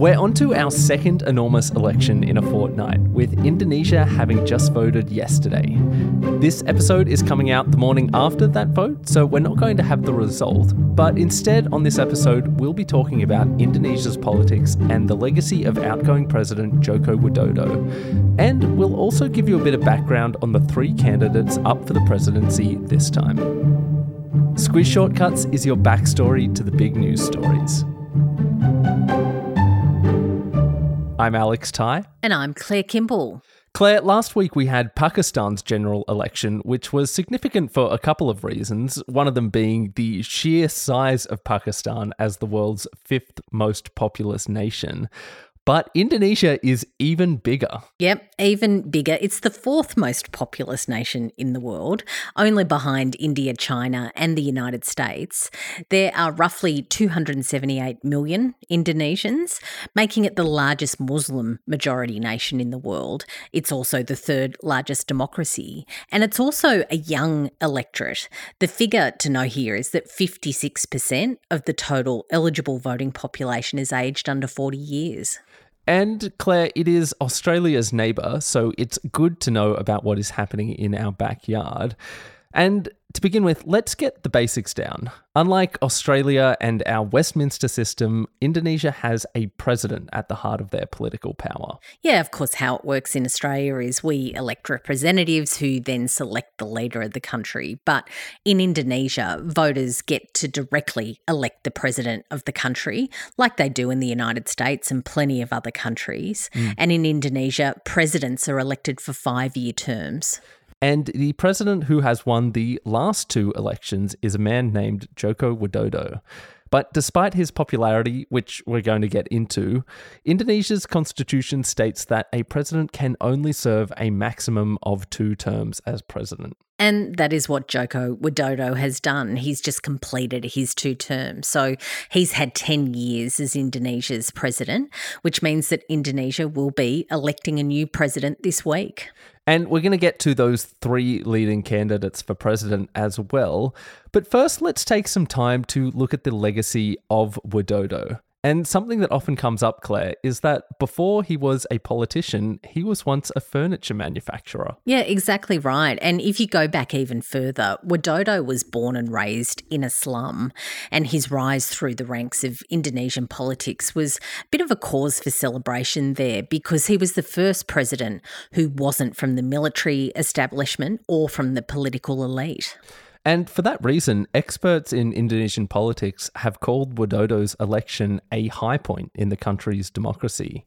We're on to our second enormous election in a fortnight, with Indonesia having just voted yesterday. This episode is coming out the morning after that vote, so we're not going to have the result, but instead, on this episode, we'll be talking about Indonesia's politics and the legacy of outgoing President Joko Widodo. And we'll also give you a bit of background on the three candidates up for the presidency this time. Squiz Shortcuts is your backstory to the big news stories. I'm Alex Ty. And I'm Claire Kimball. Claire, last week we had Pakistan's general election, which was significant for a couple of reasons. One of them being the sheer size of Pakistan as the world's fifth most populous nation. But Indonesia is even bigger. Yep, even bigger. It's the fourth most populous nation in the world, only behind India, China, and the United States. There are roughly 278 million Indonesians, making it the largest Muslim majority nation in the world. It's also the third largest democracy, and it's also a young electorate. The figure to know here is that 56% of the total eligible voting population is aged under 40 years. And Claire, it is Australia's neighbour, so it's good to know about what is happening in our backyard. And to begin with, let's get the basics down. Unlike Australia and our Westminster system, Indonesia has a president at the heart of their political power. Yeah, of course, how it works in Australia is we elect representatives who then select the leader of the country. But in Indonesia, voters get to directly elect the president of the country, like they do in the United States and plenty of other countries. Mm. And in Indonesia, presidents are elected for five year terms. And the president who has won the last two elections is a man named Joko Widodo. But despite his popularity, which we're going to get into, Indonesia's constitution states that a president can only serve a maximum of two terms as president. And that is what Joko Widodo has done. He's just completed his two terms. So he's had 10 years as Indonesia's president, which means that Indonesia will be electing a new president this week. And we're going to get to those three leading candidates for president as well. But first, let's take some time to look at the legacy of Widodo. And something that often comes up, Claire, is that before he was a politician, he was once a furniture manufacturer. Yeah, exactly right. And if you go back even further, Widodo was born and raised in a slum, and his rise through the ranks of Indonesian politics was a bit of a cause for celebration there because he was the first president who wasn't from the military establishment or from the political elite. And for that reason, experts in Indonesian politics have called Widodo's election a high point in the country's democracy.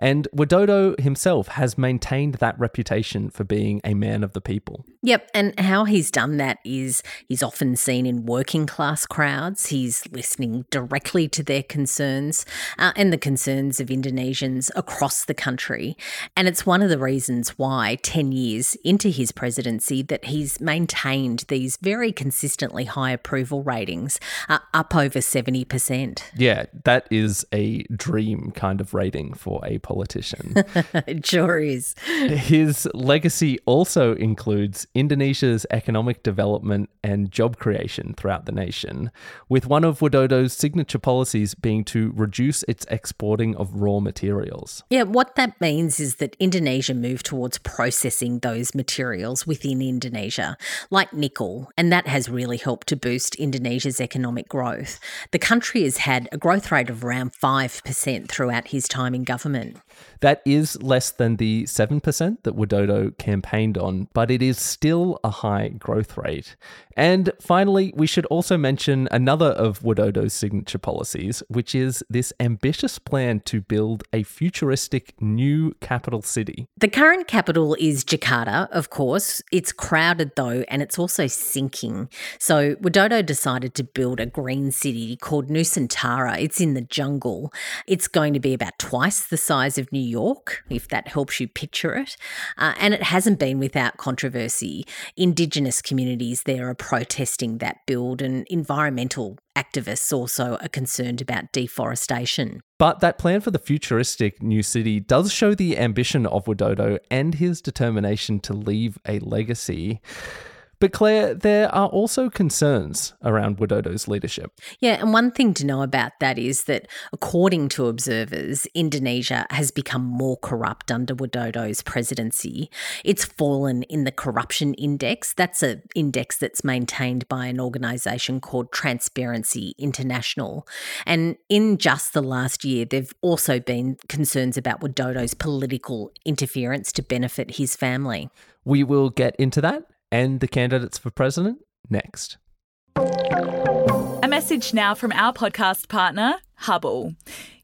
And Widodo himself has maintained that reputation for being a man of the people. Yep, and how he's done that is he's often seen in working class crowds. He's listening directly to their concerns uh, and the concerns of Indonesians across the country. And it's one of the reasons why, 10 years into his presidency, that he's maintained these very consistently high approval ratings, uh, up over 70%. Yeah, that is a dream kind of rating for a politician. is. His legacy also includes Indonesia's economic development and job creation throughout the nation, with one of Widodo's signature policies being to reduce its exporting of raw materials. Yeah, what that means is that Indonesia moved towards processing those materials within Indonesia, like nickel, and that has really helped to boost Indonesia's economic growth. The country has had a growth rate of around 5% throughout his time in government. That is less than the 7% that Widodo campaigned on, but it is still a high growth rate. And finally, we should also mention another of Widodo's signature policies, which is this ambitious plan to build a futuristic new capital city. The current capital is Jakarta, of course. It's crowded though, and it's also sinking. So Widodo decided to build a green city called Nusantara. It's in the jungle. It's going to be about twice the size of New York, if that helps you picture it. Uh, and it hasn't been without controversy. Indigenous communities there are protesting that build, and environmental activists also are concerned about deforestation. But that plan for the futuristic new city does show the ambition of Widodo and his determination to leave a legacy. But Claire, there are also concerns around Widodo's leadership. Yeah, and one thing to know about that is that according to observers, Indonesia has become more corrupt under Widodo's presidency. It's fallen in the corruption index. That's an index that's maintained by an organisation called Transparency International. And in just the last year, there've also been concerns about Widodo's political interference to benefit his family. We will get into that and the candidates for president next. A message now from our podcast partner, Hubble.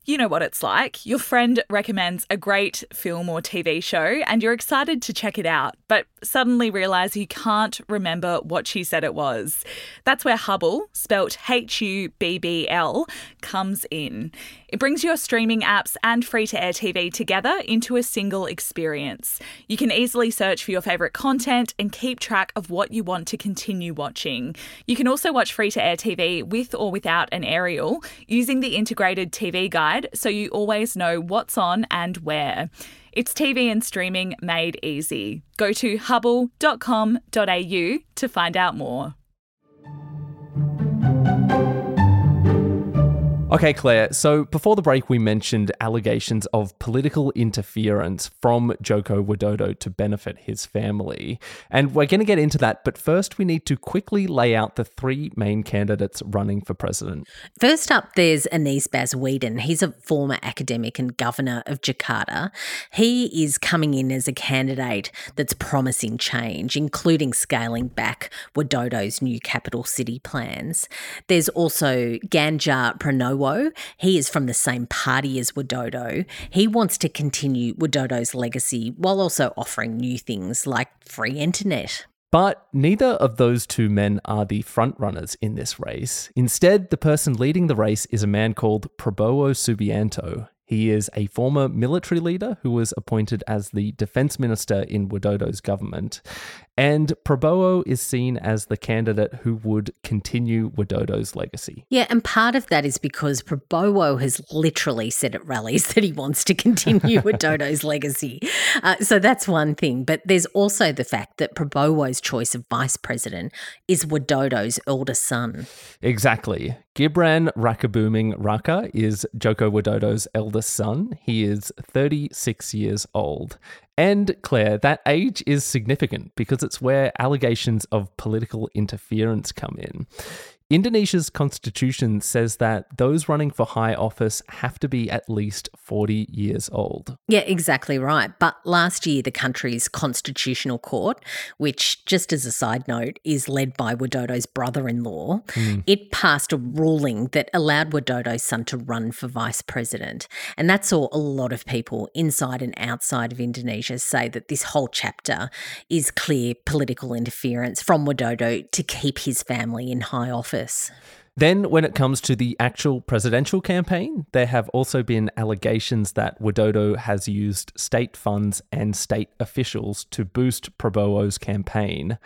You know what it's like. Your friend recommends a great film or TV show and you're excited to check it out, but suddenly realize you can't remember what she said it was. That's where Hubble, spelt H U B B L, comes in. It brings your streaming apps and free to air TV together into a single experience. You can easily search for your favourite content and keep track of what you want to continue watching. You can also watch free to air TV with or without an aerial using the integrated TV guide guide so you always know what's on and where. It's TV and streaming made easy. Go to hubble.com.au to find out more. Okay, Claire. So before the break, we mentioned allegations of political interference from Joko Widodo to benefit his family. And we're going to get into that. But first, we need to quickly lay out the three main candidates running for president. First up, there's Anies Baswedan. He's a former academic and governor of Jakarta. He is coming in as a candidate that's promising change, including scaling back Widodo's new capital city plans. There's also Ganjar Pranowo he is from the same party as Widodo. He wants to continue Widodo's legacy while also offering new things like free internet. But neither of those two men are the frontrunners in this race. Instead, the person leading the race is a man called Prabowo Subianto. He is a former military leader who was appointed as the defense minister in Widodo's government. And Prabowo is seen as the candidate who would continue Widodo's legacy. Yeah, and part of that is because Prabowo has literally said at rallies that he wants to continue Widodo's legacy. Uh, so that's one thing. But there's also the fact that Prabowo's choice of vice president is Widodo's eldest son. Exactly. Gibran Rakabuming Raka is Joko Widodo's eldest son. He is 36 years old. And Claire, that age is significant because it's where allegations of political interference come in. Indonesia's constitution says that those running for high office have to be at least 40 years old. Yeah, exactly right. But last year, the country's constitutional court, which, just as a side note, is led by Widodo's brother in law, mm. it passed a ruling that allowed Widodo's son to run for vice president. And that saw a lot of people inside and outside of Indonesia say that this whole chapter is clear political interference from Widodo to keep his family in high office office. Then, when it comes to the actual presidential campaign, there have also been allegations that Widodo has used state funds and state officials to boost Prabowo's campaign.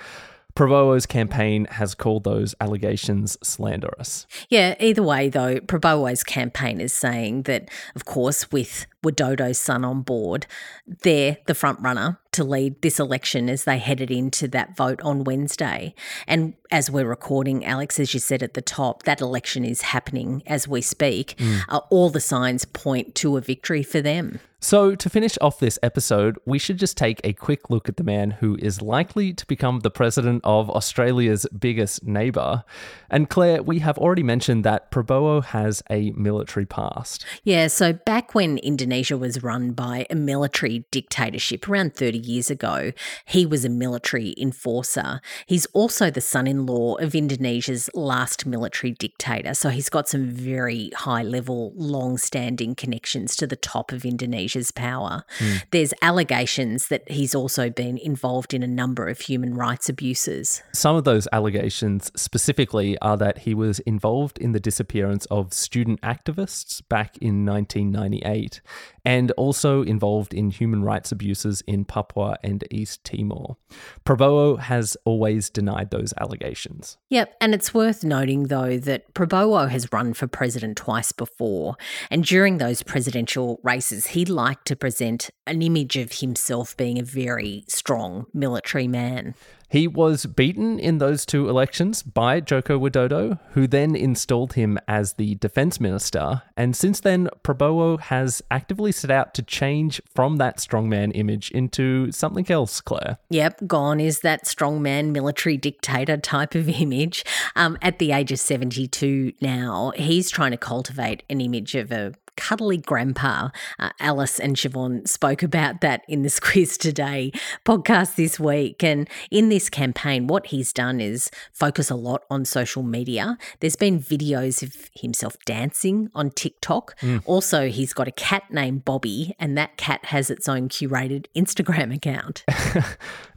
Prabowo's campaign has called those allegations slanderous. Yeah, either way, though, Prabowo's campaign is saying that, of course, with Widodo's son on board, they're the front runner to lead this election as they headed into that vote on Wednesday. And as we're recording, Alex, as you said at the top, that election is happening as we speak. Mm. Uh, all the signs point to a victory for them. So, to finish off this episode, we should just take a quick look at the man who is likely to become the president of Australia's biggest neighbour. And Claire, we have already mentioned that Prabowo has a military past. Yeah, so back when Indonesia Indonesia was run by a military dictatorship around 30 years ago. He was a military enforcer. He's also the son in law of Indonesia's last military dictator. So he's got some very high level, long standing connections to the top of Indonesia's power. Mm. There's allegations that he's also been involved in a number of human rights abuses. Some of those allegations specifically are that he was involved in the disappearance of student activists back in 1998 and also involved in human rights abuses in Papua and East Timor. Prabowo has always denied those allegations. Yep, and it's worth noting though that Prabowo has run for president twice before, and during those presidential races, he liked to present an image of himself being a very strong military man. He was beaten in those two elections by Joko Widodo, who then installed him as the defense minister. And since then, Prabowo has actively set out to change from that strongman image into something else, Claire. Yep, gone is that strongman military dictator type of image. Um, at the age of 72 now, he's trying to cultivate an image of a cuddly grandpa. Uh, Alice and Siobhan spoke about that in the Squiz Today podcast this week. And in this campaign, what he's done is focus a lot on social media. There's been videos of himself dancing on TikTok. Mm. Also, he's got a cat named Bobby, and that cat has its own curated Instagram account.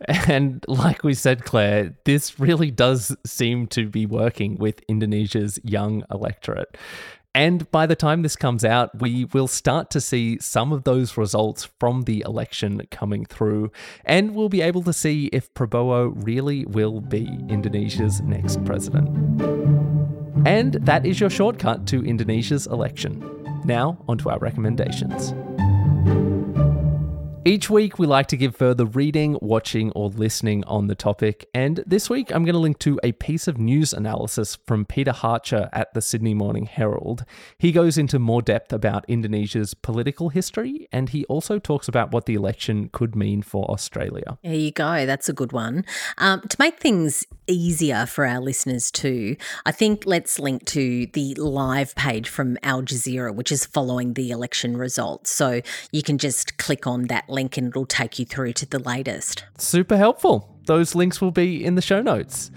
and like we said, Claire, this really does seem to be working with Indonesia's young electorate. And by the time this comes out, we will start to see some of those results from the election coming through, and we'll be able to see if Prabowo really will be Indonesia's next president. And that is your shortcut to Indonesia's election. Now, onto our recommendations. Each week, we like to give further reading, watching, or listening on the topic. And this week, I'm going to link to a piece of news analysis from Peter Hartcher at the Sydney Morning Herald. He goes into more depth about Indonesia's political history, and he also talks about what the election could mean for Australia. There you go. That's a good one. Um, to make things easier for our listeners too, I think let's link to the live page from Al Jazeera, which is following the election results. So you can just click on that link and it'll take you through to the latest. Super helpful. Those links will be in the show notes.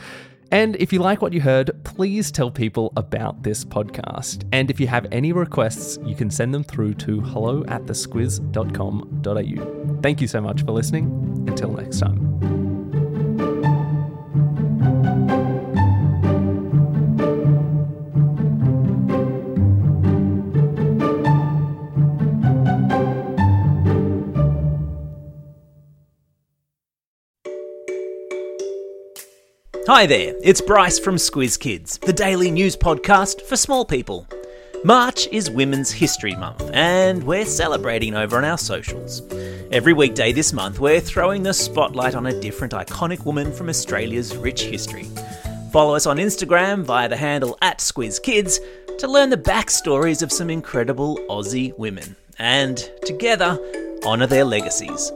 And if you like what you heard, please tell people about this podcast. And if you have any requests, you can send them through to hello at thesquiz.com.au. Thank you so much for listening. Until next time. Hi there, it's Bryce from Squiz Kids, the daily news podcast for small people. March is Women's History Month, and we're celebrating over on our socials. Every weekday this month, we're throwing the spotlight on a different iconic woman from Australia's rich history. Follow us on Instagram via the handle at Squiz Kids to learn the backstories of some incredible Aussie women, and together, honour their legacies.